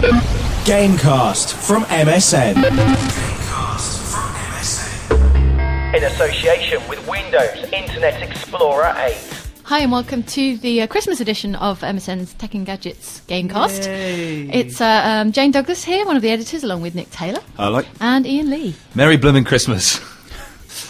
Gamecast from MSN. gamecast in association with Windows Internet Explorer 8. Hi and welcome to the uh, Christmas edition of MSN's Tech and Gadgets Gamecast. It's uh, um, Jane Douglas here, one of the editors, along with Nick Taylor Hello. and Ian Lee. Merry blooming Christmas.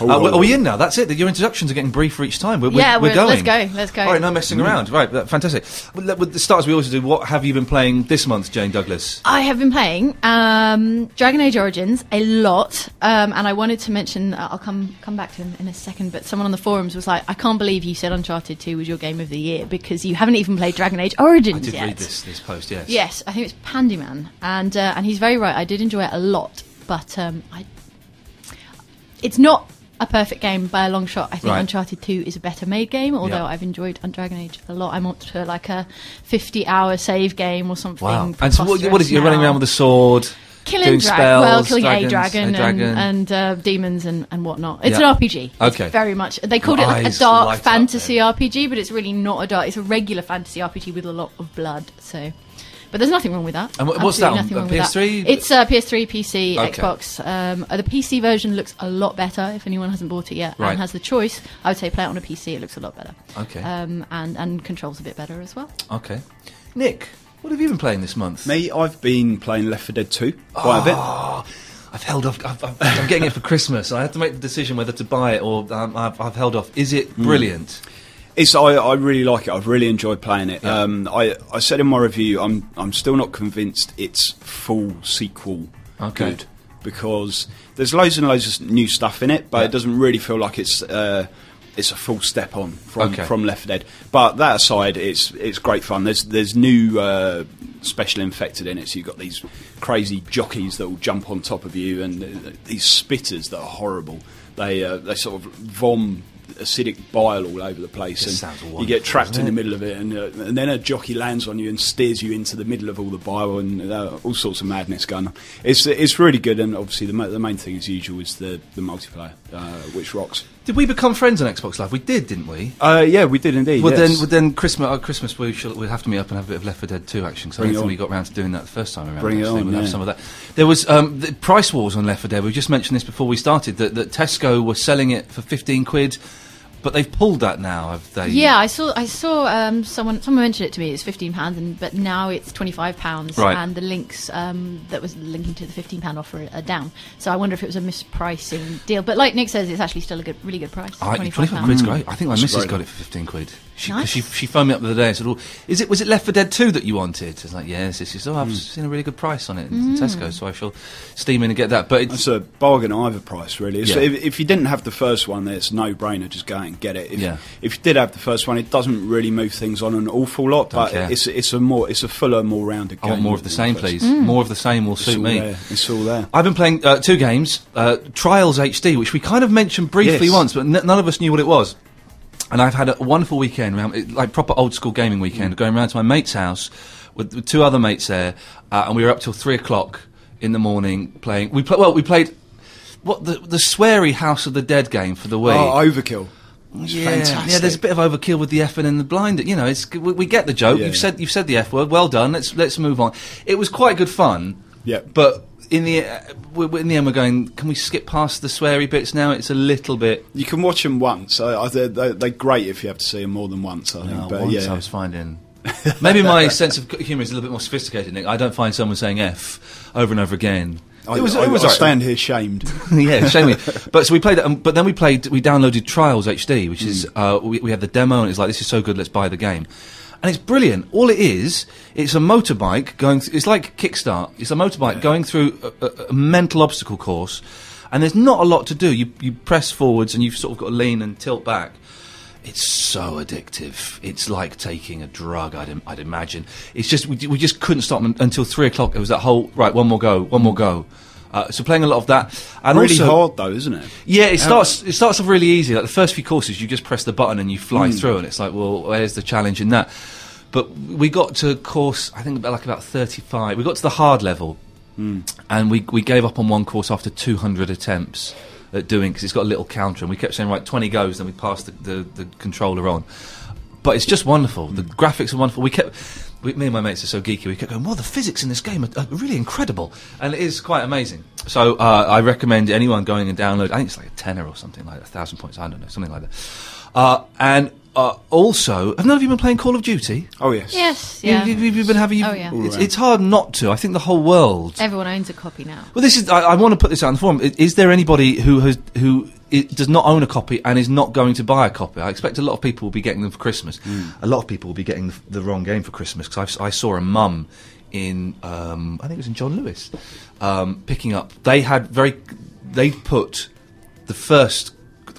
Oh, Uh, we- are we in now? That's it. Your introductions are getting briefer each time. We're, we're, Yeah, we're we're- going. let's go, let's go. All right, no messing around. Right, that, fantastic. Well, with the start as we always do. What have you been playing this month, Jane Douglas? I have been playing um, Dragon Age Origins a lot, um, and I wanted to mention. Uh, I'll come come back to him in a second. But someone on the forums was like, "I can't believe you said Uncharted Two was your game of the year because you haven't even played Dragon Age Origins I did yet." read this this post. Yes. Yes, I think it's Pandyman, and uh, and he's very right. I did enjoy it a lot, but um, I, it's not a perfect game by a long shot. I think Right. Uncharted Two is a better made game, although Yeah. I've enjoyed Dragon Age a lot. I'm up to like a 50 hour save game or something. Wow. And so, what, what is it? You're running around with a sword, killing doing drag- spells, well, killing dragons, a dragon, a dragon. and, and uh, demons and, and whatnot. It's Yeah. an RPG. Okay. It's very much. They called it like a dark fantasy. RPG, but it's really not a dark. It's a regular fantasy RPG with a lot of blood. So. But there's nothing wrong with that. And wh- what's that Absolutely on? nothing wrong PS3? that. It's uh, PS3, PC, Okay. Xbox. Um, the PC version looks a lot better. If anyone hasn't bought it yet Right. and has the choice, I would say play it on a PC. It looks a lot better. Okay. Um, and and controls a bit better as well. Okay. Nick, what have you been playing this month? Me, I've been playing Left 4 Dead 2 quite a bit. Oh, I've held off. I've, I've, I'm getting it for Christmas. I had to make the decision whether to buy it or um, I've, I've held off. Is Hmm. it brilliant? It's I, I really like it. I've really enjoyed playing it. Yeah. Um, I I said in my review, I'm I'm still not convinced it's full sequel Okay. good because there's loads and loads of new stuff in it, but Yeah. it doesn't really feel like it's. Uh, it's a full step on from, Okay. from Left 4 Dead, but that aside, it's it's great fun. There's there's new uh, special infected in it, so you've got these crazy jockeys that will jump on top of you, and uh, these spitters that are horrible. They uh, they sort of vom acidic bile all over the place, and you get trapped in the middle of it, and uh, and then a jockey lands on you and steers you into the middle of all the bile and uh, all sorts of madness going on. It's it's really good, and obviously the the main thing as usual is the the multiplayer, uh, which rocks. Did we become friends on Xbox Live? We did, didn't we? Uh, yeah, we did indeed. Well, yes. then, well, then Christmas, uh, Christmas we shall, we'll have to meet up and have a bit of Left 4 Dead 2 action. Because I don't think we got round to doing that the first time around. Bring it on, We'll have some of that. There was um, the price wars on Left 4 Dead. We just mentioned this before we started that, that Tesco were selling it for 15 quid, but they've pulled that now. Have they? Yeah, I saw. I saw um, someone. Someone mentioned it to me. It's fifteen pounds, and but now it's twenty five pounds. Right. And the links um, that was linking to the fifteen pound offer are down. So I wonder if it was a mispricing deal. But like Nick says, it's actually still a good, really good price. I, 25 25 pounds. quid's great. I think my That's missus great. got it for 15 quid. She, Nice. she, she phoned me up the other day and said, oh, is it, was it Left 4 Dead 2 that you wanted? I was like, yes. She says, oh, I've seen a really good price on it in Tesco, so I shall steam in and get that. But it's, That's a bargain either price, really. It's- Yeah. If, if you didn't have the first one, then it's no brainer. Just go out and get it. If, Yeah. if you did have the first one, it doesn't really move things on an awful lot, Don't but care. it's it's a more it's a fuller, more rounded. I want game more of the same, first. please. More of the same will It's suit me. there. It's all there. I've been playing uh, two games, uh, Trials HD, which we kind of mentioned briefly Yes. once, but n- none of us knew what it was. And I've had a wonderful weekend, like proper old school gaming weekend, going around to my mate's house with, with two other mates there, uh, and we were up till three o'clock in the morning playing. We pla- well, we played what the the sweary House of the Dead game for the Wii. Oh, overkill. It's yeah, fantastic. yeah. There's a bit of overkill with the f and the blind. You know, it's we, we get the joke. Yeah. You've said you've said the f word. Well done. Let's let's move on. It was quite good fun. Yeah. But in the uh, in the end, we're going. Can we skip past the sweary bits now? It's a little bit. You can watch them once. I, I, they're, they're, great if you have to see them more than once. I think. But once yeah, I was finding. Maybe my sense of humour is a little bit more sophisticated, Nick. I don't find someone saying "f" over and over again. I, it was. I, it was I alright. stand here shamed. yeah, shame me. But so we played um, but then we played, we downloaded Trials HD, which is, uh, we, we had the demo, and it's like, this is so good, let's buy the game. And it's brilliant. All it is, it's a motorbike going, th- it's like Kickstart. It's a motorbike going through a, a, a mental obstacle course, and there's not a lot to do. You, you press forwards, and you've sort of got to lean and tilt back. It's so addictive. It's like taking a drug. I'd, im- I'd imagine. It's just we, we just couldn't stop un- until three o'clock. It was that whole right. One more go. One more go. Uh, so playing a lot of that. And really also, hard though, isn't it? yeah, it starts. It starts off really easy. Like the first few courses, you just press the button and you fly through, and it's like, well, where's the challenge in that? But we got to course, I think about like about thirty-five. We got to the hard level, and we we gave up on one course after two hundred attempts at doing because it's got a little counter, and we kept saying right, twenty goes, then we passed the, the, the controller on. But it's just wonderful. The graphics are wonderful. We kept, we, me and my mates are so geeky. We kept going, well, the physics in this game are, are really incredible, and it is quite amazing. So uh, I recommend anyone going and download. I think it's like a tenner or something like a thousand points. I don't know, something like that. Uh, and uh, also, have none of you been playing Call of Duty? Oh yes. Yes, You- yeah. You, have been having. You, Oh, yeah. It's, it's hard not to. I think the whole world. Everyone owns a copy now. Well, this is. I, I want to put this out on the forum. I- Is there anybody who has who i does not own a copy and is not going to buy a copy? I expect a lot of people will be getting them for Christmas. A lot of people will be getting the, the wrong game for Christmas because I saw a mum in um, I think it was in John Lewis um, picking up. They had very. They put the first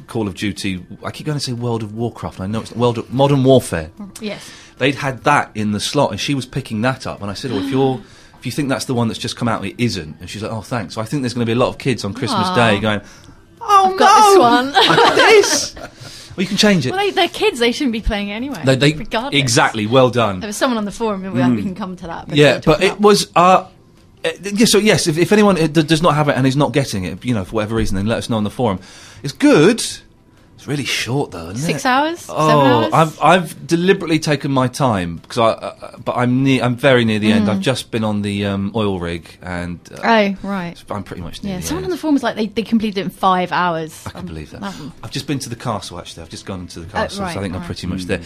Call of Duty. I keep going to say World of Warcraft. And I know it's World of, Modern Warfare Yes. they'd had that in the slot, and she was picking that up. And I said, "Well, if you're, if you think that's the one that's just come out, it isn't." And she's like, "Oh, thanks." So I think there's going to be a lot of kids on Christmas Aw. Day going, "Oh I've got this one. I got this." well, you can change it. well, they, they're kids. They shouldn't be playing it anyway. They, they- regardless. exactly. Well done. There was someone on the forum, and we, we can come to that. but Yeah, but talking it about- was. Uh, uh, yeah, so yes, if, if anyone uh, does not have it and is not getting it, you know, for whatever reason, then let us know on the forum. It's good. It's really short though, isn't six it? hours, seven Oh, hours. I've I've deliberately taken my time because I, uh, but I'm near. I'm very near the end. I've just been on the um, oil rig, and uh, oh, right. I'm pretty much near Yeah, the someone on the forum was like they, they completed it in five hours. I can Um, believe that. one- I've just been to the castle. Actually, I've just gone to the castle. right, so I think I'm pretty much there.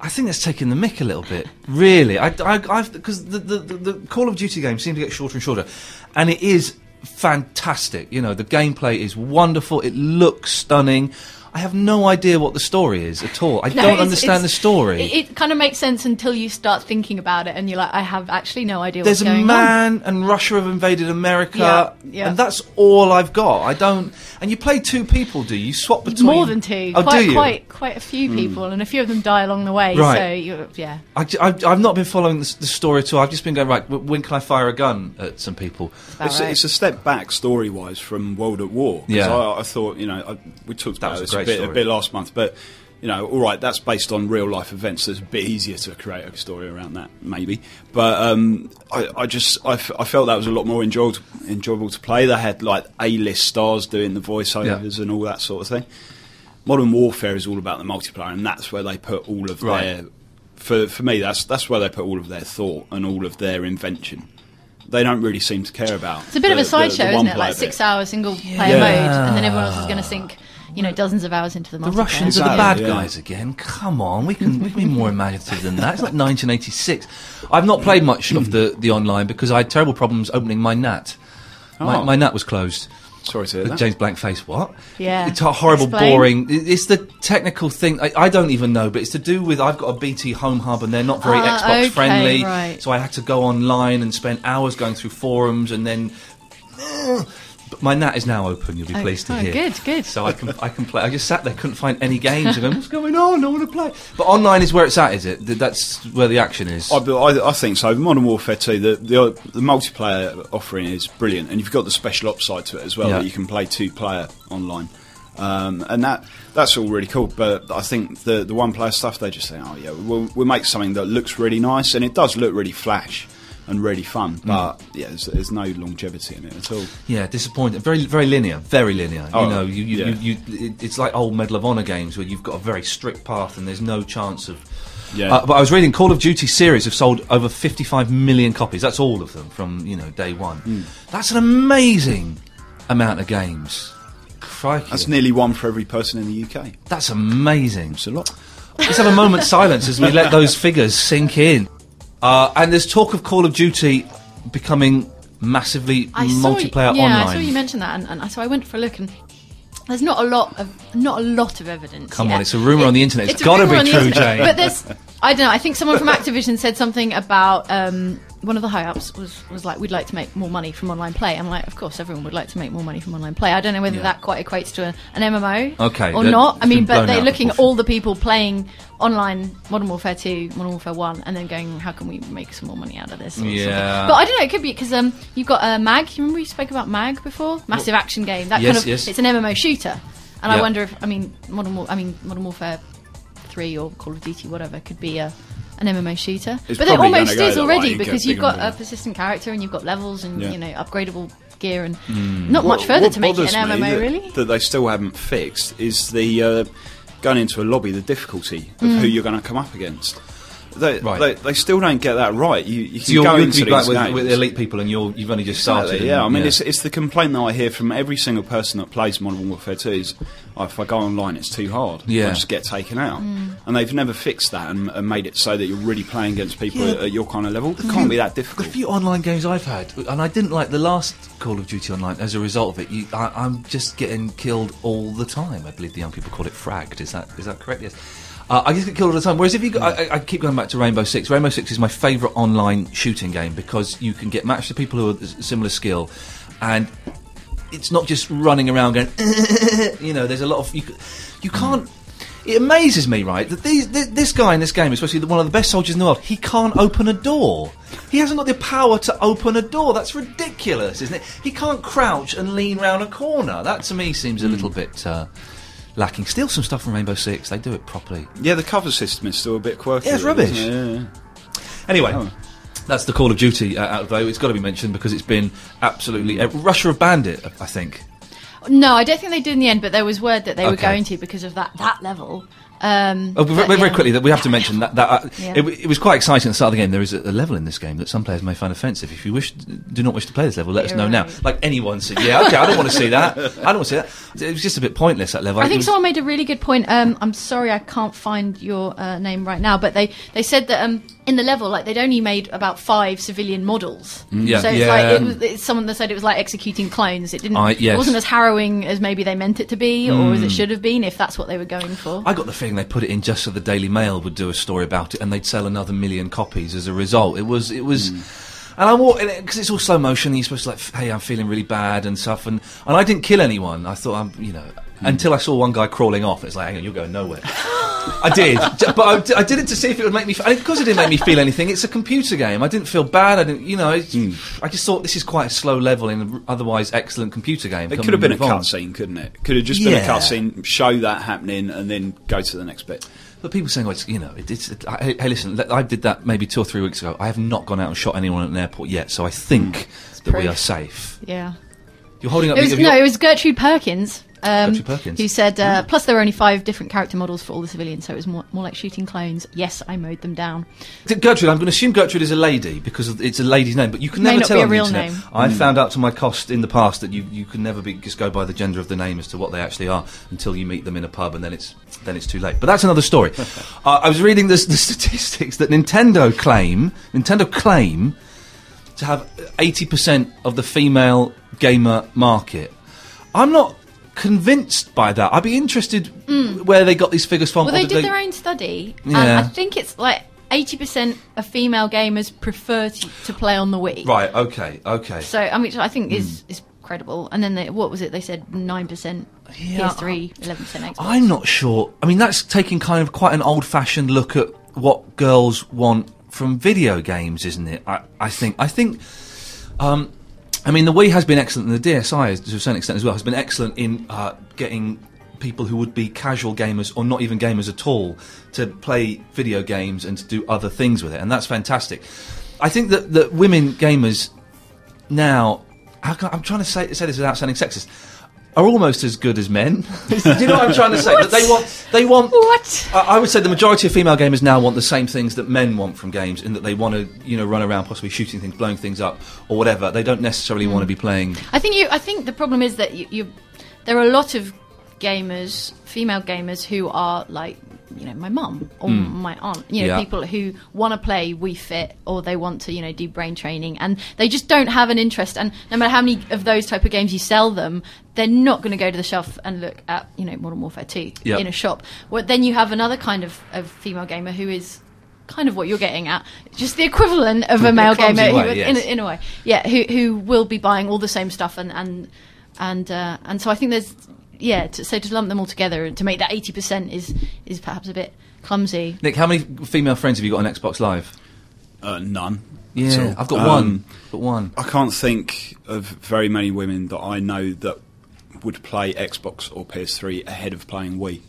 I think that's taking the mick a little bit. Really, I, I, I've because the, the, the, the Call of Duty games seem to get shorter and shorter, and it is fantastic. You know, the gameplay is wonderful. It looks stunning. I have no idea what the story is at all. I No, don't it's- understand it's- the story. It, it kind of makes sense until you start thinking about it, and you're like, I have actually no idea There's what's a going on. man and Russia have invaded America, Yeah, yeah. and that's all I've got. I don't. And you play two people, do you? You swap between More than two, Oh, quite, do you? Hmm. quite, quite a few people, and a few of them die along the way. Right. So you, yeah, I, have not been following the, the story at all. I've just been going right. When can I fire a gun at some people? It's, right. it's a step back story wise from World at War. 'Cause Yeah. I, I thought, you know, I, we talked That about this a great bit, a bit last month, but, you know, all right, that's based on real life events. So it's a bit easier to create a story around that, maybe. But um, I, I just, I, f- I felt that was a lot more enjoyable, enjoyable to play. They had like A list stars doing the voiceovers and all that sort of thing. Modern Warfare is all about the multiplayer, and that's where they put all of Right. their. For, for me, that's that's where they put all of their thought and all of their invention. They don't really seem to care about. it's a bit the- of a the- sideshow, isn't it? one-player Like bit. six hour single player Yeah. mode, and then everyone else is going to sink, you know, dozens of hours into the The multiplayer. Russians are the bad yeah. guys again. Come on, we can, we can be more imaginative than that. It's like 1986. I've not played much of the, the online because I had terrible problems opening my NAT. My, Oh. my NAT was closed. Sorry to hear With that. James Blankface, what? Yeah. It's a horrible, Explain. boring. It's the technical thing. I, I don't even know, but it's to do with I've got a BT home hub and they're not very Ah, Xbox okay, friendly. right. So I had to go online and spend hours going through forums and then. But my NAT is now open. You'll be Oh, pleased to oh, hear. good, good. So I can I can play. I just sat there, couldn't find any games. I go, what's going on? I want to play. But online is where it's at, is it? That's where the action is. I, I, I think so. Modern Warfare 2, the, the the multiplayer offering is brilliant, and you've got the special ops side to it as well. Yeah. That you can play two player online, um, and that that's all really cool. But I think the the one player stuff, they just say, oh yeah, we'll, we'll make something that looks really nice, and it does look really flash and really fun. Mm. But yeah, there's, there's no longevity in it at all. Yeah, disappointing. Very, very linear. Very linear. Oh, you know, you, you, yeah. you, you, it's like old Medal of Honor games where you've got a very strict path and there's no chance of. Yeah. Uh, but I was reading Call of Duty series have sold over 55 million copies. That's all of them from you know day one. Hmm. That's an amazing amount of games. Crikey, That's nearly one for every person in the UK. that's amazing. It's a lot. Let's have a moment's silence as we let those figures sink in. Uh, and there's talk of Call of Duty becoming massively I saw, yeah, online. I saw you mention that, and, and so I went for a look, and there's not a lot of not a lot of evidence. Come yet. on, it's a rumour on the internet. It's a gotta be true. Jane. But there's, I don't know. I think someone from Activision said something about um, one of the high ups was was like, "We'd like to make more money from online play." I'm like, of course, everyone would like to make more money from online play. I don't know whether Yeah. that quite equates to a, an MMO, Okay, or not. I mean, but they're looking at all the people playing online Modern Warfare 2, Modern Warfare 1, and then going, how can we make some more money out of this? Yeah. But I don't know, it could be because um, you've got uh, MAG. You remember we spoke about MAG before? Massive action game. That Yes, kind of, yes. It's an MMO shooter. And Yeah. I wonder if, I mean, Modern, War, I mean, Modern Warfare 3 or Call of Duty, whatever, could be a, an MMO shooter. It's but it almost is already because you've got a persistent character and you've got levels and, Yeah. you know, upgradable gear and Hmm. not much What- further what to make it an MMO, that, really. That they still haven't fixed is the. Uh, going into a lobby, the difficulty of who you're going to come up against. They, Right. they, they still don't get that right. You, you can So you're, go you're into like these with, games. with elite people, and you're you've only just started. Exactly, yeah, I and- mean, It's, it's the complaint that I hear from every single person that plays Modern Warfare 2 is oh, if I go online, it's too hard. Yeah. I just get taken out. Mm. And they've never fixed that and, and made it so that you're really playing against people Yeah. at, at your kind of level. It can't be that The difficult. few online games I've had, and I didn't like the last Call of Duty Online as a result of it. You, I, I'm just getting killed all the time. I believe the young people call it fragged. Is that is that correct? Yes. Uh, I just get killed all the time. Whereas if you, go, I, I- keep going back to Rainbow Six. Rainbow Six is my favourite online shooting game because you can get matched to people who are similar skill, and it's not just running around going. you know, there's a lot of you. You can't. It amazes me, right, that these, th- this guy in this game, especially the, one of the best soldiers in the world, he can't open a door. He hasn't got the power to open a door. That's ridiculous, isn't it? He can't crouch and lean round a corner. That to me seems a little bit uh, lacking. Steal some stuff from Rainbow Six. They do it properly. Yeah, the cover system is still a bit quirky. Yeah, it's rubbish. isn't it? Yeah, yeah. Anyway. Oh. That's the Call of Duty uh, out though. It's got to be mentioned because it's been absolutely uh, Russia have banned it. I think. No, I don't think they did in the end, but there was word that they were going to because of that that level. Um, Oh, very, but very, very yeah. quickly, that we have to mention that, that uh, Yeah. it, it was quite exciting at the start of the game. There is a, a level in this game that some players may find offensive. If you wish, do not wish to play this level, let us You're know now. Like anyone said, yeah, okay, I don't want to see that. I don't want to see that. It was just a bit pointless that level. I It think was- someone made a really good point. Um, I'm sorry, I can't find your uh, name right now, but they, they said that um, in the level, like they'd only made about five civilian models. Mm, yeah. So it's Yeah. like it was, it's someone that said it was like executing clones. It didn't. I- It wasn't as harrowing as maybe they meant it to be, or as it mm. should have been, if that's what they were going for. I got the feeling they put it in just so the Daily Mail would do a story about it, and they'd sell another million copies as a result. It was, it was, mm. and I walk because it's all slow motion. And you're supposed to like, hey, I'm feeling really bad and stuff, and and I didn't kill anyone. I thought I'm, you know, Hmm. until I saw one guy crawling off. It's like, hang on, you're going nowhere. I did, j- but I, did it to see if it would make me. F- and because it didn't make me feel anything, it's a computer game. I didn't feel bad. I didn't, you know. It's, hmm. I just thought this is quite a slow level in an otherwise excellent computer game. It Come could have been a move on. cutscene, couldn't it? Could have just been Yeah. a cutscene, show that happening, and then go to the next bit. But people saying, well, it's, you know, it, it's. It, I, hey, hey, listen, I did that maybe two or three weeks ago. I have not gone out and shot anyone at an airport yet, so I think hmm. that we are safe. yeah. You're holding up. It was, have you no, it was Gertrude Perkins. Um, Gertrude Perkins. Who said, uh, plus there were only five different character models for all the civilians, so it was more, more like shooting clones. Yes, I mowed them down. Gertrude, I'm going to assume Gertrude is a lady because it's a lady's name, but you can May never not tell be a on the real internet. name. I found out to my cost in the past that you, you can never be, just go by the gender of the name as to what they actually are until you meet them in a pub, and then it's then it's too late. But that's another story. uh, I was reading this, the statistics that Nintendo claim Nintendo claim to have 80% of the female gamer market. I'm not convinced by that. I'd be interested where they got these figures from. Well, they did did their own study, and Yeah. I think it's like 80% of female gamers prefer to, to play on the Wii. Right, okay, okay. So, I mean, I think is is credible. And then they, what was it? They said 9% Yeah, PS3, 11% Xbox. I'm not sure. I mean, that's taking kind of quite an old fashioned look at what girls want from video games, isn't it? I, I think. I think. Um, I mean, the Wii has been excellent, and the DSi, to a certain extent as well, has been excellent in uh, getting people who would be casual gamers or not even gamers at all to play video games and to do other things with it, and that's fantastic. I think that, that women gamers now, can I'm trying to say, say this without sounding sexist, are almost as good as men. Do you know what I'm trying to say? That they want, they want. What? I, I would say the majority of female gamers now want the same things that men want from games, in that they want to, you know, run around possibly shooting things, blowing things up, or whatever. They don't necessarily hmm. want to be playing. I think you. I think the problem is that you, you. There are a lot of gamers, female gamers, who are like, you know, my mum or my aunt. You know. Yeah. people who want to play Wii Fit or they want to, you know, do brain training, and they just don't have an interest. And no matter how many of those type of games you sell them, they're not going to go to the shelf and look at, you know, Modern Warfare Two Yeah. in a shop. Well, then you have another kind of, of female gamer who is. Kind of what you're getting at, just the equivalent of a male gamer, way, who, in, yes. a- in a way, yeah, who who will be buying all the same stuff and and and uh, and so I think there's yeah, to, so to lump them all together and to make that eighty percent is is perhaps a bit clumsy. Nick, how many female friends have you got on Xbox Live? Uh, none. Yeah, at all. I've got Um, one. Got one. I can't think of very many women that I know that would play Xbox or PS3 ahead of playing Wii.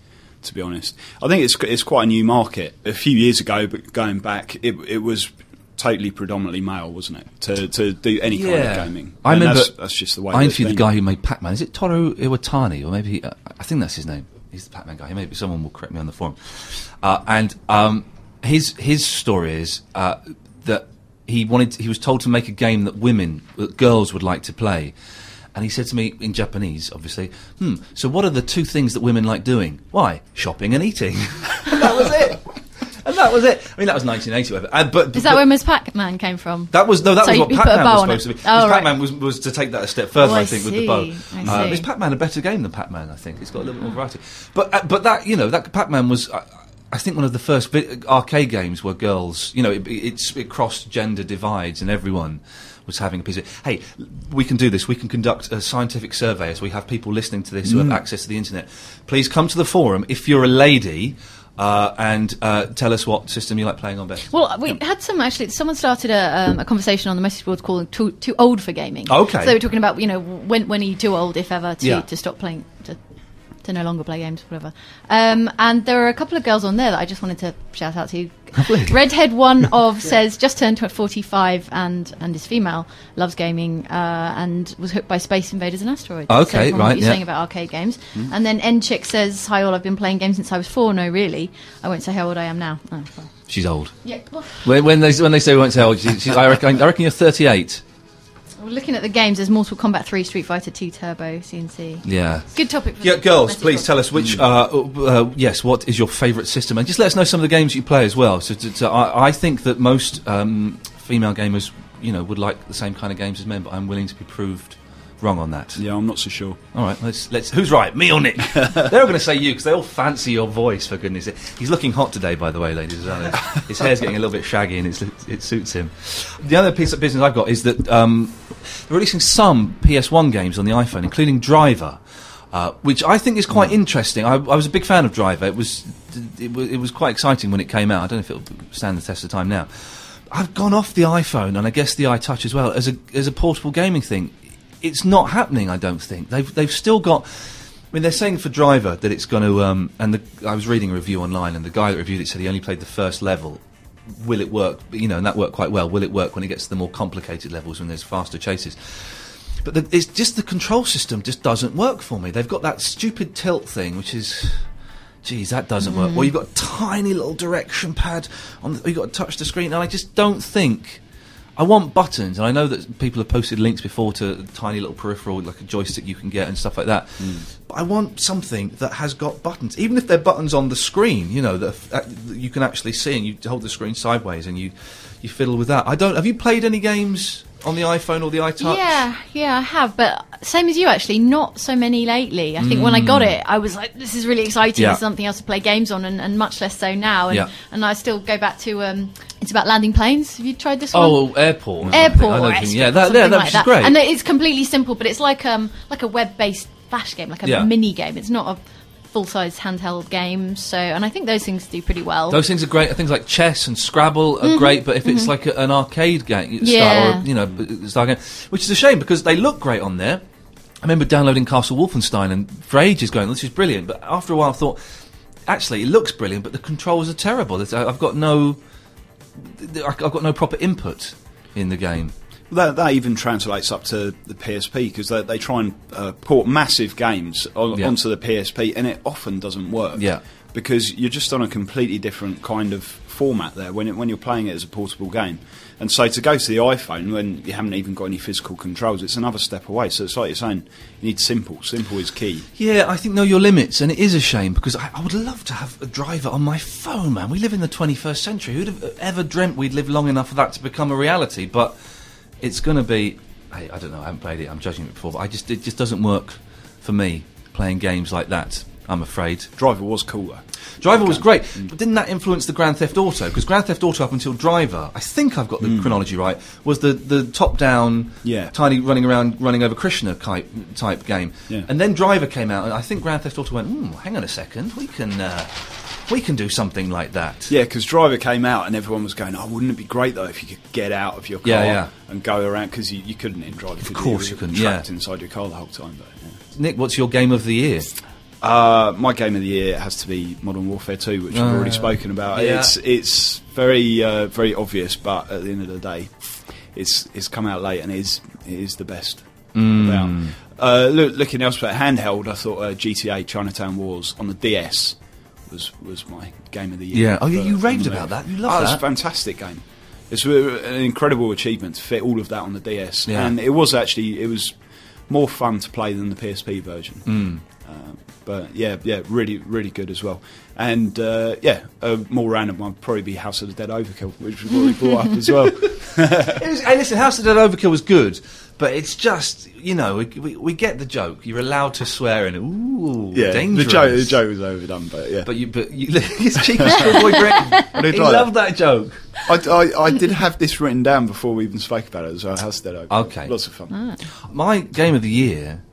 To be honest, I think it's it's quite a new market. A few years ago, but going back, it it was totally predominantly male, wasn't it? To to do any kind of gaming. I And remember. that's, that's just the way. I interviewed the guy who made Pac-Man. Is it Toru Iwatani, or maybe he, uh, I think that's his name. He's the Pac-Man guy. Maybe someone will correct me on the forum. Uh, and um, his his story is uh, that he wanted. He was told to make a game that women, that girls would like to play. And he said to me in Japanese, obviously, hmm, so what are the two things that women like doing? Why? Shopping and eating. that was it. And that was it. I mean, that was 1980, whatever. And, but, Is that but- where Ms. Pac-Man came from? that was no, that So was what you put a Pac-Man was it. supposed to be. Oh, right. Pac-Man was, was to take that a step further, Oh, I I think, with the bow. Uh, Pac-Man a better game than Pac-Man? I think it's got a little bit more variety. But uh, but that you know that Pac-Man was. I I think one of the first vi- arcade games where girls, you know, it, it's, it crossed gender divides and everyone was having a piece of. Hey, we can do this. We can conduct a scientific survey as we have people listening to this who Mm. have access to the internet. Please come to the forum if you're a lady uh, and uh, tell us what system you like playing on best. Well, we had some actually. Someone started a, um, a conversation on the message board called "Too Too Old for Gaming." Okay. So they were talking about you know when when are you too old, if ever, to, Yeah. to stop playing to to no longer play games, whatever. Um, and there are a couple of girls on there that I just wanted to shout out to. Redhead one of says just turned 45 and and is female, loves gaming uh, and was hooked by Space Invaders and Asteroids. Okay, so right, What you're yeah. saying about arcade games, and then N Chick says, "Hi all, I've been playing games since I was four. No, really, I won't say how old I am now. Oh. She's old. Yeah, When, when they when they say we won't say old, she, she, I reckon I reckon you're 38. Well, looking at the games, there's Mortal Kombat 3, Street Fighter 2 Turbo, CNC. Yeah. Good topic. For Yeah, the girls, please board. tell us which. Uh, uh, yes, what is your favourite system, and just let us know some of the games you play as well. So, to, to, I, I think that most um, female gamers, you know, would like the same kind of games as men, but I'm willing to be proved wrong on that. Yeah, I'm not so sure. All right, let's let's. Who's right, me or Nick? They're all going to say you because they all fancy your voice. For goodness' sake, he's looking hot today, by the way, ladies and gentlemen. His hair's getting a little bit shaggy, and it's, it suits him. The other piece of business I've got is that um, they're releasing some PS1 games on the iPhone, including Driver. Uh, which I think is quite interesting. I, I was a big fan of Driver. It was, it was it was quite exciting when it came out. I don't know if it'll stand the test of time now. I've gone off the iPhone and I guess the iTouch as well as a as a portable gaming thing. It's not happening. I don't think they've they've still got. I mean, they're saying for Driver that it's going to. Um, and the, I was reading a review online, and the guy that reviewed it said he only played the first level. Will it work? You know, and that worked quite well. Will it work when it gets to the more complicated levels when there's faster chases? But the, it's just the control system just doesn't work for me. They've got that stupid tilt thing, which is, geez, that doesn't work. Well, you've got a tiny little direction pad on. The, you've got to touch the screen, and I just don't think. I want buttons, and I know that people have posted links before to tiny little peripheral, like a joystick you can get and stuff like that. Hmm. But I want something that has got buttons, even if they're buttons on the screen. You know that, uh, that you can actually see, and you hold the screen sideways, and you you fiddle with that. I don't. Have you played any games on the iPhone or the iTouch? Yeah, yeah, I have, but same as you actually, not so many lately. I think when I got it, I was like, this is really exciting. Mm. Yeah. Something else to play games on, and, and much less so now. And, Yeah. and I still go back to um, it's about landing planes. Have you tried this one? Oh, airport. Airport, or what you mean. Escape yeah, that, yeah, that like which that. is great. And it's completely simple, but it's like um like a web-based flash game, like a Yeah. mini game. It's not a full-size handheld games. So, and I think those things do pretty well. Those things are great. Things like chess and Scrabble are great, but if it's like a, an arcade game, Mm-hmm. Yeah. or you know, style game, which is a shame because they look great on there. I remember downloading Castle Wolfenstein and for ages going, "This is brilliant," but after a while, I thought, actually, it looks brilliant, but the controls are terrible. I've got no, I've got no proper input in the game. That, that even translates up to the PSP because they, they try and uh, port massive games on, Yeah. onto the PSP and it often doesn't work. Yeah. Because you're just on a completely different kind of format there when, it, when you're playing it as a portable game. And so to go to the iPhone when you haven't even got any physical controls, it's another step away. So it's like you're saying, you need simple. Simple is key. Yeah, I think know your limits, and it is a shame because I, I would love to have a driver on my phone, man. We live in the 21st century. Who'd have ever dreamt we'd live long enough for that to become a reality? But it's going to be. Hey, I don't know. I haven't played it. I'm judging it before, but I just it just doesn't work for me playing games like that. I'm afraid. Driver was cooler. Driver was great, but didn't that influence the Grand Theft Auto? Because Grand Theft Auto up until Driver, I think I've got the chronology right, was the, the top down, Yeah. tiny running around, running over Krishna type type game. Yeah. And then Driver came out, and I think Grand Theft Auto went, hmm, hang on a second, we can uh, we can do something like that. Yeah, because Driver came out and everyone was going, "Oh, wouldn't it be great though if you could get out of your car Yeah, yeah. and go around?" Because you, you couldn't in Driver. Of course you were couldn't, Trapped yeah. inside your car the whole time. But, yeah. Nick, what's your game of the year? Uh, my game of the year has to be Modern Warfare 2, which I've Uh, already spoken about. yeah. It's it's very uh, very obvious, but at the end of the day, it's it's come out late and it is it is the best. about. Uh, look, looking elsewhere, handheld, I thought uh, GTA Chinatown Wars on the DS was was my game of the year. Yeah. Oh, yeah, you raved about that. You loved oh, that. a fantastic game. It's an incredible achievement to fit all of that on the DS, Yeah. and it was actually it was more fun to play than the PSP version. Hmm. Uh, but yeah, yeah, really, really good as well. And uh, yeah, a more random one would probably be House of the Dead Overkill, which was what we brought up as well. It was, hey, listen, House of the Dead Overkill was good, but it's just you know we, we, we get the joke. You're allowed to swear in it. Ooh, Yeah, dangerous. the joke, the joke was overdone, but yeah. But you, but you, his cheeky schoolboy grin. did he like loved that joke. I, I, I did have this written down before we even spoke about it as well. House of the Okay. lots of fun. Ah. My game of the year.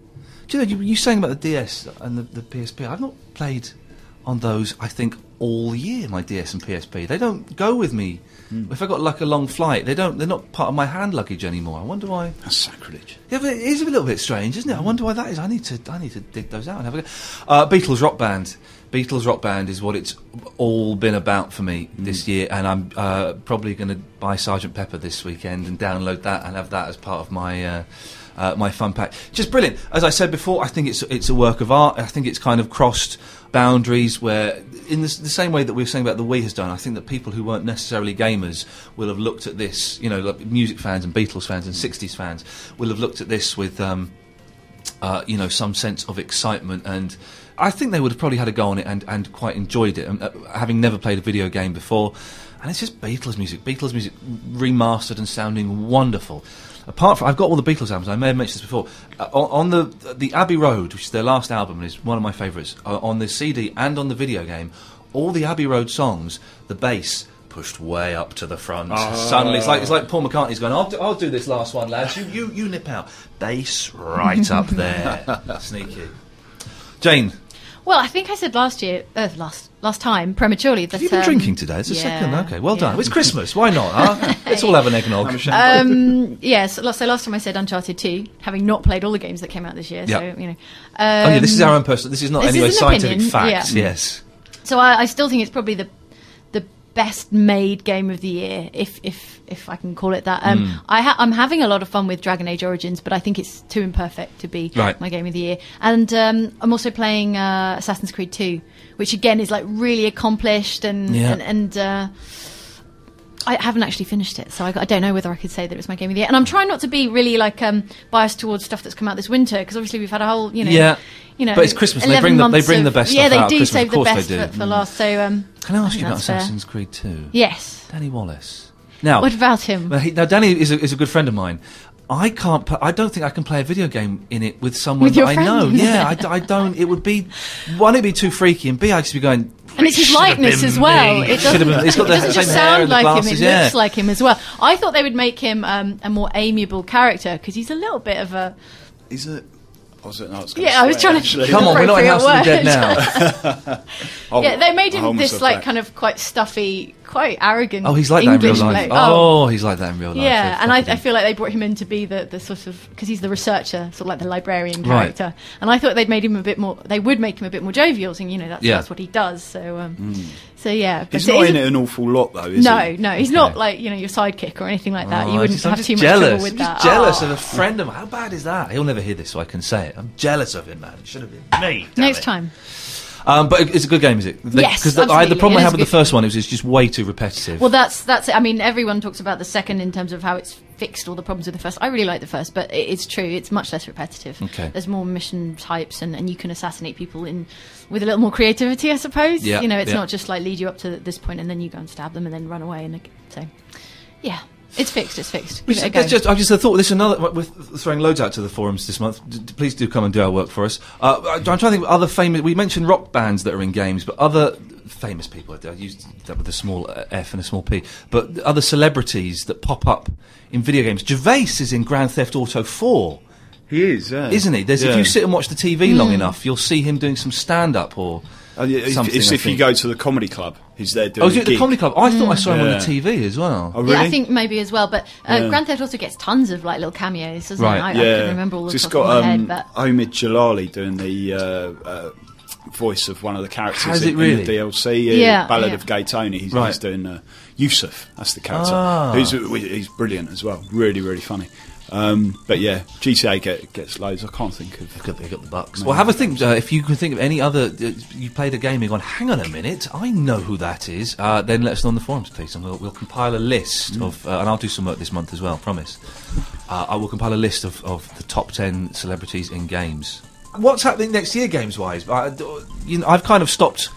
Do you know you, you saying about the DS and the, the PSP? I've not played on those. I think all year my DS and PSP. They don't go with me. If I got like a long flight, they don't. They're not part of my hand luggage anymore. I wonder why. That's sacrilege. Yeah, but it is a little bit strange, isn't it? I wonder why that is. I need to, I need to dig those out and have a go. Uh, Beatles rock band. Beatles rock band is what it's all been about for me this year, and I'm uh, probably going to buy Sergeant Pepper this weekend and download that and have that as part of my. Uh, uh, my fun pack, just brilliant. As I said before, I think it's it's a work of art. I think it's kind of crossed boundaries where, in the, same way that we were saying about the Wii has done, I think that people who weren't necessarily gamers will have looked at this. You know, like music fans and Beatles fans and '60s fans will have looked at this with. Um, uh, you know, some sense of excitement. And I think they would have probably had a go on it and, and quite enjoyed it, um, uh, having never played a video game before. And it's just Beatles music, Beatles music remastered and sounding wonderful. Apart from, I've got all the Beatles albums. I may have mentioned this before. Uh, on, on the the Abbey Road, which is their last album and is one of my favourites, uh, on the CD and on the video game, all the Abbey Road songs, the bass pushed way up to the front. Suddenly, it's like it's like Paul McCartney's going. I'll do, I'll do this last one, lads. You you you nip out. Bass right up there, sneaky. Jane, Well, I think I said last year, uh, last last time, prematurely. That, have you been um, drinking today? It's the yeah, second. Okay, well done. yeah. It's Christmas. Why not? Huh? Let's all have an eggnog. Um, yes, so last time I said Uncharted 2, having not played all the games that came out this year. So, Yeah. you know. oh yeah, this is um, our own personal. This is not this anyway is an scientific opinion, facts. yeah. Yes. So I, I still think it's probably the the best made game of the year, if if if I can call it that. Um, Hmm. I ha- I'm having a lot of fun with Dragon Age Origins, but I think it's too imperfect to be Right. my game of the year. And um, I'm also playing uh, Assassin's Creed 2, which again is like really accomplished and Yeah. and. and uh, I haven't actually finished it, so I, I don't know whether I could say that it was my game of the year. And I'm trying not to be really like um, biased towards stuff that's come out this winter because obviously we've had a whole, you know, Yeah. you know, But it's Christmas and they bring the- they bring the of- best Yeah, they do Christmas, save the best for, for last. So, um, Can I ask think you about that's fair. Assassin's Creed 2? Yes. Danny Wallace. Now, What about him? Well, he, now, Danny is a, is a good friend of mine. I can't. pl- I don't think I can play a video game in it with someone With that I friend? know. Yeah, I don't. It would be one. It'd be too freaky, and B, I'd just be going. And it's his "Should've likeness as well. me." It doesn't, been- He's got it the doesn't same just sound and like glasses. him; it yeah. looks like him as well. I thought they would make him um, a more amiable character because he's a little bit of a. Is it? I was, no, I was gonna Yeah, I was swear, trying to- Come on, we're not in House of the Dead now. I'll- Yeah, they made him this like back. kind of quite stuffy, quite arrogant. oh, he's like English that in real life. bloke. Oh, he's like that in real life. Yeah, They're and I, I feel like they brought him in to be the, the sort of because he's the researcher, sort of like the librarian Right. character. And I thought they'd made him a bit more. They would make him a bit more jovial, saying you know that's Yeah. that's what he does. So um, so yeah, He's it not in it an awful lot though, is No, he? no, he's Okay. not like you know your sidekick or anything like that. Oh, you wouldn't just- have just too much jealous. trouble with I'm that. just jealous Oh. of a oh. friend of mine. How bad is that? He'll never hear this, so I can say it. I'm jealous of him, man. It should have been me. Next it. time, Um, but it's a good game, is it? Yes, Because the, I- the problem I have with the first one is it's just way too repetitive. well, that's that's. it. I mean, everyone talks about the second in terms of how it's fixed all the problems with the first. I really like the first, but it's true. It's much less repetitive. Okay. There's more mission types, and, and you can assassinate people in with a little more creativity, I suppose. Yeah, You know, it's yeah. not just like lead you up to this point and then you go and stab them and then run away. And so, yeah, it's fixed. It's fixed. Which- it a go. that's just, I just thought this is another. We're throwing loads out to the forums this month. D- d- please do come and do our work for us. Uh, I- I'm trying to think of other famous. We mentioned rock bands that are in games, but other famous people. I used that with a small uh, f and a small p. But other celebrities that pop up in video games. Gervais is in Grand Theft Auto 4, He is, yeah. isn't he? There's, If you sit and watch the TV long enough, you'll see him doing some stand up or. Yeah, if, something, it's if you go to the comedy club, he's there doing Oh, is a it the comedy club? I thought I saw him on the TV as well. Oh, really? Yeah, I think maybe as well. But uh, Yeah. Grand Theft also gets tons of like little cameos, doesn't Right. it? I, I can remember all the Just top got of my um, head, but Omid Djalili doing the uh, uh, voice of one of the characters Has in, it really? in the DLC. Uh, Yeah, Ballad yeah. of Gay Tony. He's, Right. he's doing uh, Yusuf. That's the character. Ah. Who's, he's brilliant as well. Really, really funny. Um, but yeah, GTA get, gets loads. I can't think of. They've got, they've got the bucks. Well, have a think. Uh, if you can think of any other, uh, you played a game, you've gone, hang on a minute, I know who that is. Uh, then let us know on the forums, please, and we'll, we'll compile a list of, uh, and I'll do some work this month as well, promise. Uh, I will compile a list of, of the top 10 celebrities in games. What's happening next year, games wise? I, you know, I've kind of stopped.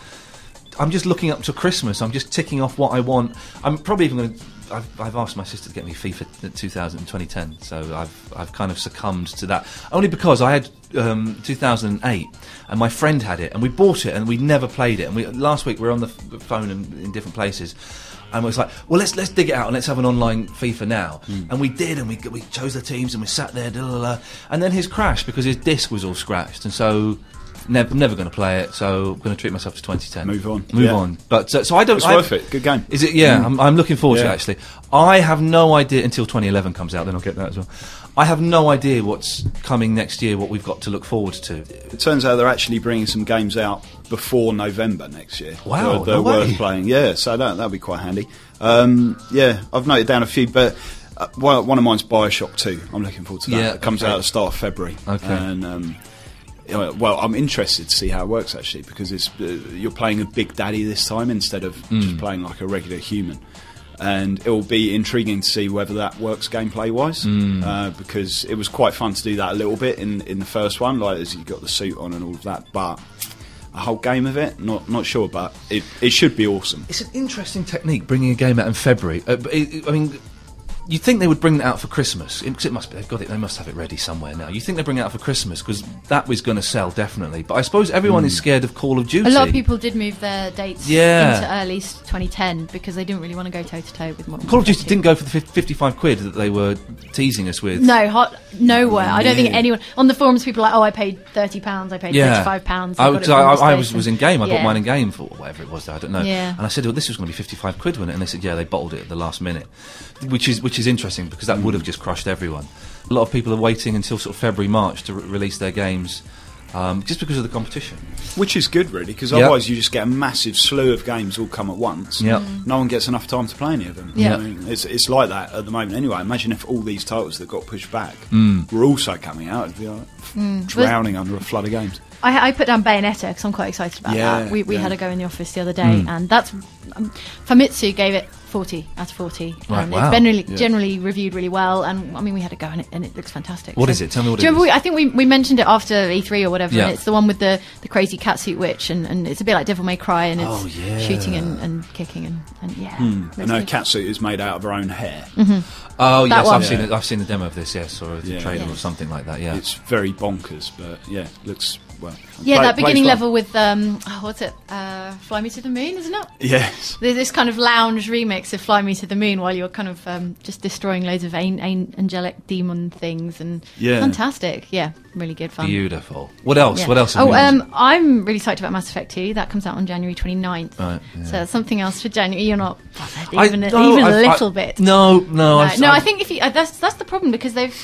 I'm just looking up to Christmas. I'm just ticking off what I want. I'm probably even going to. I've, I've asked my sister to get me FIFA 2000 2010, so I've I've kind of succumbed to that only because I had um, 2008 and my friend had it and we bought it and we never played it and we last week we were on the phone and in different places and we was like, well, let's let's dig it out and let's have an online FIFA now. And we did, and we we chose the teams and we sat there, da, da, da, and then his crashed because his disc was all scratched, and so. Never, never going to play it, so I'm going to treat myself to 2010. Move on. move Yeah. on. But uh, so I don't. It's I- worth it. Good game. Is it? Yeah, I'm, I'm looking forward to it actually. I have no idea until 2011 comes out. Then I'll get that as well. I have no idea what's coming next year. What we've got to look forward to. It turns out they're actually bringing some games out before November next year. Wow, they're, they're no worth way. playing. Yeah, so that that'll be quite handy. Um, yeah, I've noted down a few, but uh, one, one of mine's Bioshock Two. I'm looking forward to that. Yeah, it comes okay. out at the start of February. Okay. and um, well, I'm interested to see how it works actually because it's uh, you're playing a big daddy this time instead of Hmm. just playing like a regular human. And it will be intriguing to see whether that works gameplay wise, Hmm. uh, because it was quite fun to do that a little bit in, in the first one, like as you got the suit on and all of that. But a whole game of it, not not sure, but it, it should be awesome. It's an interesting technique bringing a game out in February. Uh, it, I mean, you'd think they would bring it out for Christmas. It, 'cause it must be. They've got it. They must have it ready somewhere now. You think they bring it out for Christmas because that was going to sell definitely. But I suppose everyone is hmm. scared of Call of Duty. A lot of people did move their dates Yeah. into early 2010 because they didn't really want to go toe to toe with Modern Call of Warfare Duty didn't go for the 55 quid that they were teasing us with. No, hot, nowhere. I don't think anyone on the forums. People are like, oh, I paid thirty pounds. I paid Yeah, thirty-five pounds. I, got it 'cause from I, I, I was, was in game. I bought mine in game for whatever it was. I don't know. Yeah. And I said, "Well, this was going to be fifty-five quid, wasn't it?" And they said, "Yeah, they bottled it at the last minute," which is which is interesting because that would have just crushed everyone. A lot of people are waiting until sort of February, March to re- release their games, um, just because of the competition. Which is good, really, because Yeah. otherwise you just get a massive slew of games all come at once. Yeah. No one gets enough time to play any of them. Yeah. I mean, it's, it's like that at the moment anyway. Imagine if all these titles that got pushed back Mm. were also coming out. It'd be like Mm. drowning under a flood of games. I, I put down Bayonetta because I'm quite excited about Yeah, that. We, we yeah. had a go in the office the other day, Mm. and that's um, Famitsu gave it 40 out of 40. Right, um, and wow. It's been really, Yeah. generally reviewed really well, and I mean we had a go in it, and it looks fantastic. What So- is it? Tell me what Do you it remember is. we, I think we, we mentioned it after E3 or whatever. Yeah. And it's the one with the, the crazy catsuit witch, and, and it's a bit like Devil May Cry, and it's Oh, yeah. shooting and, and kicking, and, and yeah. Hmm. looks And her good. catsuit is made out of her own hair. Mm-hmm. Oh yes, one. I've seen Yeah. it. I've seen the demo of this. Yes, or the Yeah. trailer Yeah. or something like that. Yeah. It's very bonkers, but yeah, looks well. Yeah, play- that beginning level with um, oh, what's it? Uh, Fly Me to the Moon, isn't it? Yes. There's this kind of lounge remix of Fly Me to the Moon while you're kind of um, just destroying loads of an- an- angelic demon things and Yeah. fantastic. Yeah, really good fun. Beautiful. What else? Yeah. What else? Oh, um, I'm really psyched about Mass Effect 2. That comes out on January 29th. Right, yeah. So something else for January. You're not bothered I- even, no, even a I- I- little bit. No, no. No, I've- no, I think if you, uh, that's that's the problem because they've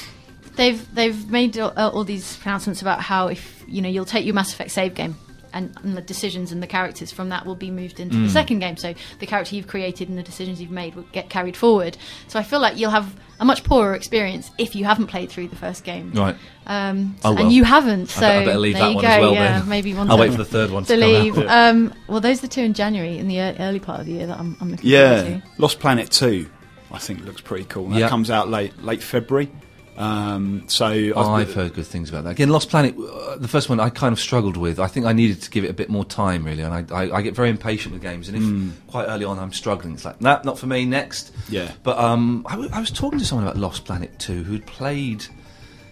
they've they've made all, uh, all these pronouncements about how if you know you'll take your Mass Effect save game and, and the decisions and the characters from that will be moved into Mm. the second game. So the character you've created and the decisions you've made will get carried forward. So I feel like you'll have a much poorer experience if you haven't played through the first game. Right. Um, Oh, well. And you haven't, so bet- I better leave there that you one go. as well yeah, then. maybe one I'll to- wait for the third one to to come out. leave. Um, well, those are the two in January in the early part of the year that I'm, I'm looking Yeah, forward to. Lost Planet Two, I think looks pretty cool. That Yeah. comes out late late February. Um, so Oh, I've heard good things about that. Again, Lost Planet, uh, the first one I kind of struggled with. I think I needed to give it a bit more time, really, and I, I, I get very impatient with games. And if Hmm. quite early on I'm struggling, it's like, nah, not for me. Next. Yeah. But um, I, w- I was talking to someone about Lost Planet 2 who'd played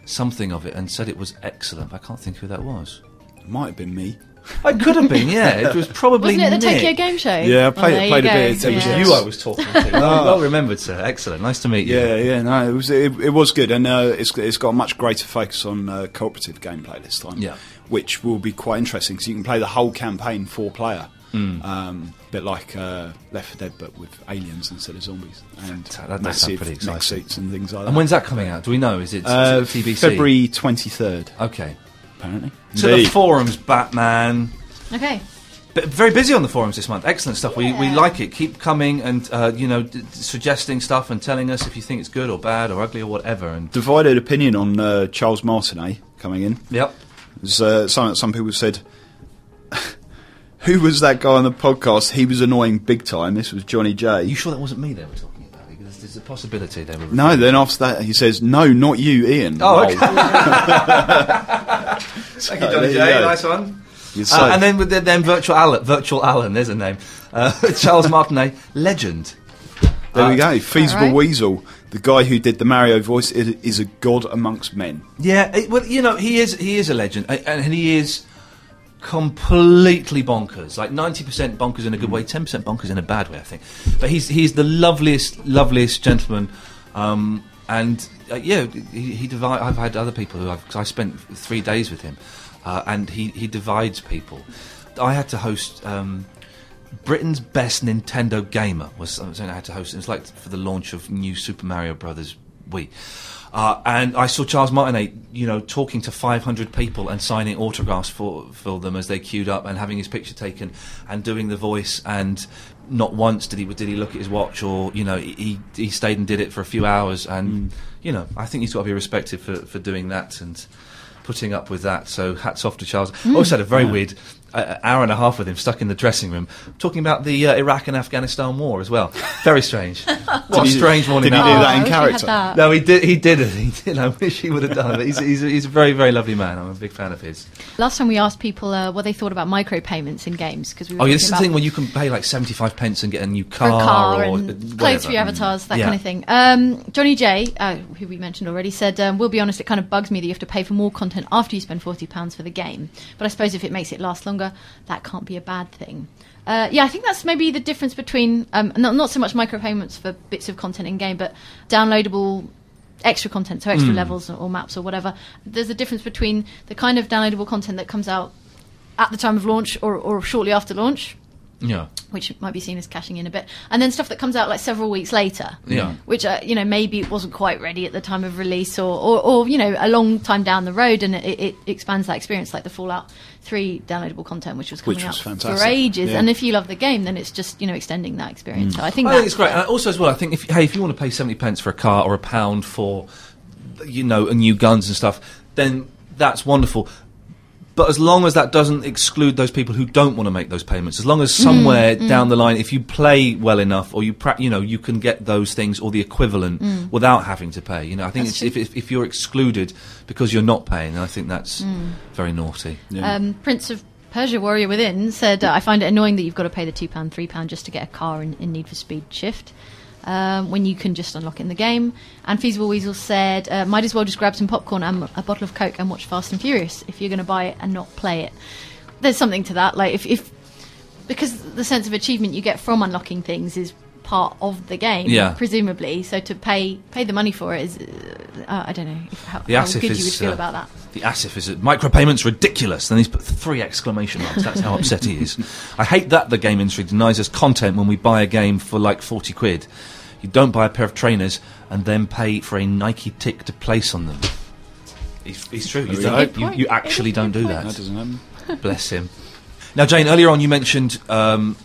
something of it and said it was excellent. I can't think who that was. might have been me. It could have been, yeah. It was probably Wasn't it the Nick. Tokyo Game Show? Yeah, I played- Oh, played a bit. It was Yeah. You I was talking to. well remembered, sir. Excellent. Nice to meet you. Yeah, yeah, no, it was it, it was good, and uh, it's it's got a much greater focus on uh, cooperative gameplay this time. Yeah. which will be quite interesting. because you can play the whole campaign four player, Hmm. um, bit like uh, Left 4 Dead, but with aliens instead of zombies and That does sound massive pretty exciting. mech suits and things like that. And when's that coming out? Do we know? Is it, uh, is it TBC? February twenty third, Okay. Apparently. To the Indeed. forums, Batman. Okay. But very busy on the forums this month. Excellent stuff. We, we Yeah. like it. Keep coming and uh, you know d- d- suggesting stuff and telling us if you think it's good or bad or ugly or whatever. And Divided opinion on uh, Charles Martinet coming in. yep. There's, uh, some some people said, "Who was that guy on the podcast? He was annoying big time." This was Johnny J. Are you sure that wasn't me they were talking about? There's a possibility they were. no, then after that he says, "No, not you, Ian." Oh, okay. Thank you, Johnny you J. go. Nice one. You Uh, say. and then with the, then virtual Alan, virtual Alan, there's a name. Uh, Charles Martinet, legend. there we uh, go. Feasible Alright. Weasel, the guy who did the Mario voice, is, is a god amongst men. Yeah, it, well, you know, he is he is a legend, a- and he is completely bonkers. Like ninety percent bonkers in a good way, ten percent bonkers in a bad way, I think. But he's he's the loveliest, loveliest gentleman. Um, and uh, yeah, he, he divide. I've had other people who I've. I spent three days with him, uh, and he he divides people. I had to host. Um, Britain's best Nintendo gamer was something I had to host. It was like for the launch of new Super Mario Brothers Wii. Uh, and I saw Charles Martinet, you know, talking to 500 people and signing autographs for for them as they queued up and having his picture taken and doing the voice. And not once did he did he look at his watch or you know he he stayed and did it for a few hours. And you know, I think he's got to be respected for for doing that and putting up with that. So hats off to Charles. Also had a very weird uh, hour and a half with him stuck in the dressing room talking about the uh, Iraq and Afghanistan war as well. Very strange. what a strange morning did he do was. that in I wish we had character? that. No, he did. He did it. He did. I wish he would have done it. He's, he's, he's a very, very lovely man. I'm a big fan of his. Last time we asked people uh, what they thought about micropayments in games because we Oh, yeah, this is the thing where you can pay like 75 pence and get a new car, a car or and clothes for your avatars, that Yeah. kind of thing. Um, Johnny J, uh, who we mentioned already, said, um, "We'll be honest, it kind of bugs me that you have to pay for more content after you spend forty pounds for the game. But I suppose if it makes it last longer, that can't be a bad thing." Uh, yeah, I think that's maybe the difference between um, not, not so much micropayments for bits of content in game, but downloadable extra content, so extra levels or, or maps or whatever. There's a difference between the kind of downloadable content that comes out at the time of launch or, or shortly after launch, Yeah. which might be seen as cashing in a bit, and then stuff that comes out like several weeks later. Yeah. Which uh, you know maybe it wasn't quite ready at the time of release, or, or, or you know a long time down the road, and it, it expands that experience, like the Fallout Three downloadable content, which was coming Which was out fantastic. for ages. Yeah. And if you love the game, then it's just you know extending that experience. So I think I that's think it's great. And also, as well, I think if hey, if you want to pay seventy pence for a car or a pound for, you know, a new guns and stuff, then that's wonderful. But as long as that doesn't exclude those people who don't want to make those payments, as long as somewhere down the line, if you play well enough, or you pra- you know, you can get those things or the equivalent without having to pay. You know, I think it's, if, if if you're excluded because you're not paying, I think that's very naughty. Um, Prince of Persia Warrior Within said, uh, I find it annoying that you've got to pay the £2, £3 just to get a car in, in Need for Speed Shift. Um, when you can just unlock it in the game. And Feasible Weasel said, uh, might as well just grab some popcorn and a bottle of Coke and watch Fast and Furious if you're going to buy it and not play it. There's something to that. Like, if, if because the sense of achievement you get from unlocking things is part of the game, Yeah. presumably. So to pay pay the money for it is, uh, I don't know if, how, The how good is, you would feel uh, about that. The ASIF is it. micropayments ridiculous. Then he's put three exclamation marks. That's how upset he is. I hate that the game industry denies us content when we buy a game for like forty quid. You don't buy a pair of trainers and then pay for a Nike tick to place on them. It's, it's true. You, don't- you, you actually don't do That that. doesn't happen. Bless him. Now, Jane, earlier on you mentioned um,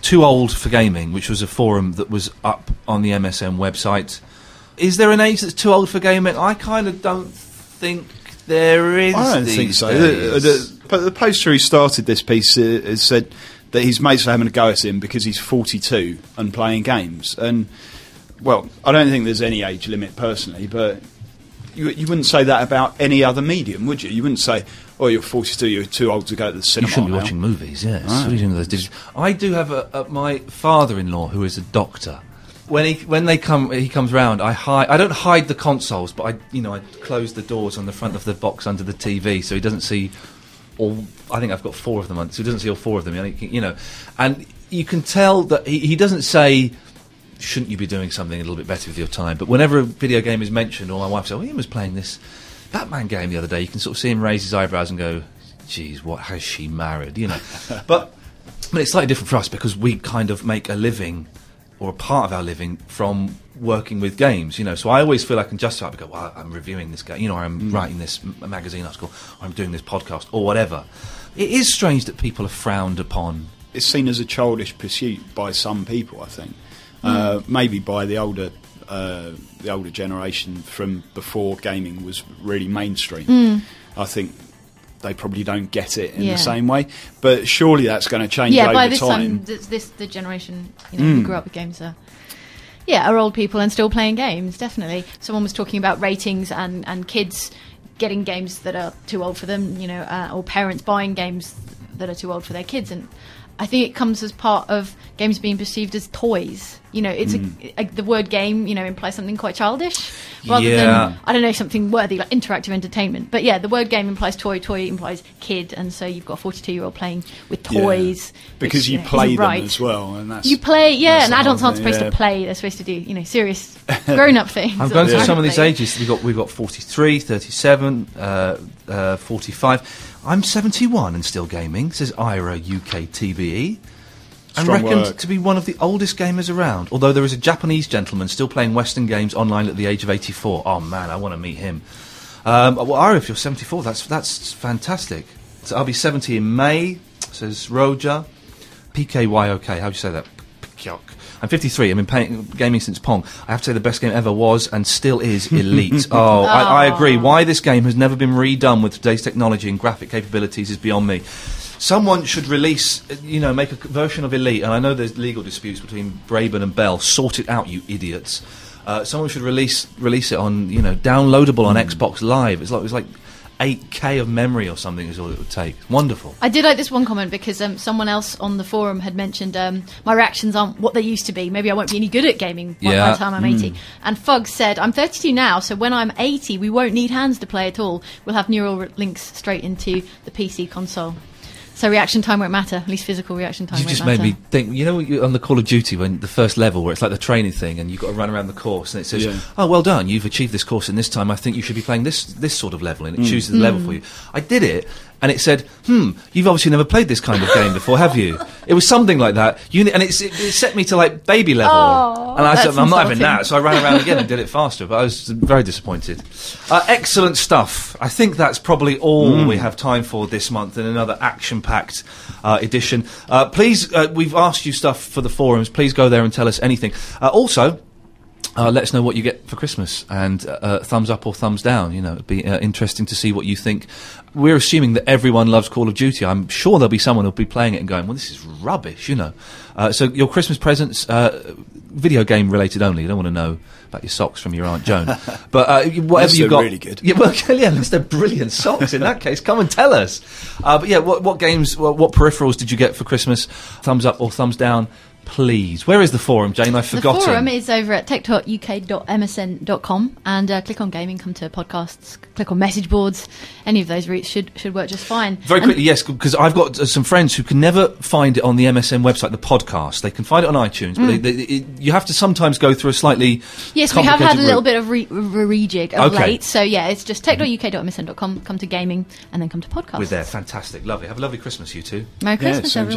Too Old for Gaming, which was a forum that was up on the MSN website. Is there an age that's too old for gaming? I kind of don't think there is. I don't think so. The, the poster who started this piece uh, has said that his mates are having a go at him because he's 42 and playing games. And, well, I don't think there's any age limit personally, but you, you wouldn't say that about any other medium, would you? You wouldn't say, oh, you're 42, you're too old to go to the cinema. you shouldn't be now." watching movies, yes. Right. What are you doing with those digits? I do have a, a, my father-in-law who is a doctor. When he when they come he comes round, I hide. I don't hide the consoles, but I you know I close the doors on the front of the box under the TV so he doesn't see all. I think I've got four of them, on, so he doesn't see all four of them. You know, and you can tell that he, he doesn't say. Shouldn't you be doing something a little bit better with your time? But whenever a video game is mentioned, or my wife says, "Oh, Ian was playing this Batman game the other day," you can sort of see him raise his eyebrows and go, "Geez, what has she married?" You know, but but it's slightly different for us because we kind of make a living or a part of our living from working with games, you know. So I always feel I can justify it. I go, well, I'm reviewing this game, you know, or I'm mm. writing this m- magazine article, or I'm doing this podcast, or whatever. It is strange that people are frowned upon it's seen as a childish pursuit by some people. I think. Uh, maybe by the older uh, the older generation from before gaming was really mainstream. I think. They probably don't get it in. Yeah. the same way, but surely that's going to change yeah, over by this time. time, this, this the generation you know who grew up with games are. Yeah, are old people and still playing games. Definitely. Someone was talking about ratings and, and kids getting games that are too old for them. You know, uh, or parents buying games that are too old for their kids. And I think it comes as part of games being perceived as toys. You know, it's a, a, the word game. You know, implies something quite childish, rather Yeah. than I don't know something worthy like interactive entertainment. But yeah, the word game implies toy. Toy implies kid, and so you've got a forty-two-year-old playing with Yeah. toys because which, you know, play them right. as well, and that's You play, yeah, that's and adults aren't supposed yeah. to play. They're supposed to do, you know, serious grown-up things. I'm going through That's some of these ages. We've got, we've got 43, 37, uh, uh, 45. I'm 71 and still gaming, says Ira UK TVE. And Strong reckoned work. to be one of the oldest gamers around. Although there is a Japanese gentleman still playing Western games online at the age of 84. Oh man, I want to meet him. Um, well, Ira, if you're 74, that's that's fantastic. So I'll be 70 in May, says Roja. PKYOK, how do you say that? Pyok. I'm 53. I've been playing, gaming since Pong. I have to say the best game ever was and still is Elite. oh, I, I agree. Why this game has never been redone with today's technology and graphic capabilities is beyond me. Someone should release, uh, you know, make a version of Elite, and I know there's legal disputes between Braben and Bell. Sort it out, you idiots. Uh, someone should release release it on, you know, downloadable on Xbox Live. It's like it's like 8k of memory or something is all it would take. Wonderful. I did like this one comment because um, someone else on the forum had mentioned um, my reactions aren't what they used to be. Maybe I won't be any good at gaming by Yeah. the time I'm 80. And Fugg said, I'm 32 now, so when I'm 80, we won't need hands to play at all. We'll have neural links straight into the PC console. So reaction time won't matter, at least physical reaction time You won't just matter. made me think. You know, you- on the Call of Duty, when the first level, where it's like the training thing, and you've got to run around the course, and it says, Yeah. "Oh, well done, you've achieved this course in this time. I think you should be playing this this sort of level," and it mm. chooses the level mm. for you. I did it, and it said, "Hmm, you've obviously never played this kind of game before, have you?" It was something like that. You, and it's, it, it set me to like baby level, Oh, and I said, "I'm not having that." So I ran around again and did it faster, but I was very disappointed. Uh, excellent stuff. I think that's probably all we have time for this month in another action-packed uh, edition. Uh, please, uh, we've asked you stuff for the forums. Please go there and tell us anything. Uh, also. Uh, let us know what you get for Christmas and uh, uh, thumbs up or thumbs down. You know, it'd be uh, interesting to see what you think. We're assuming that everyone loves Call of Duty. I'm sure there'll be someone who'll be playing it and going, "Well, this is rubbish," you know. Uh, so your Christmas presents, uh, video game related only. You don't want to know about your socks from your aunt Joan, but uh, you- whatever you they're got, really good. Yeah, well, yeah, unless they're brilliant socks. In that case, come and tell us. Uh, but yeah, what, what games, what, what peripherals did you get for Christmas? Thumbs up or thumbs down? Please. Where is the forum, Jane? I've forgotten. The forum is over at tech.uk.msn.com and uh, click on gaming, come to podcasts, click on message boards. Any of those routes should should work just fine. Very And- quickly, yes, because I've got uh, some friends who can never find it on the MSN website, the podcast. They can find it on iTunes, but they, they, it, you have to sometimes go through a slightly Mm. Yes, we have had a little route. bit of re- re- rejig of Okay. late. So yeah, it's just tech.uk.msn.com, come to gaming, and then come to podcasts. We're there, fantastic, lovely. Have a lovely Christmas, you two. Merry Yeah, Christmas, same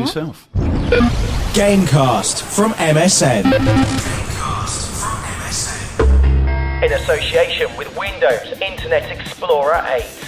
from MSN. In association with Windows Internet Explorer 8.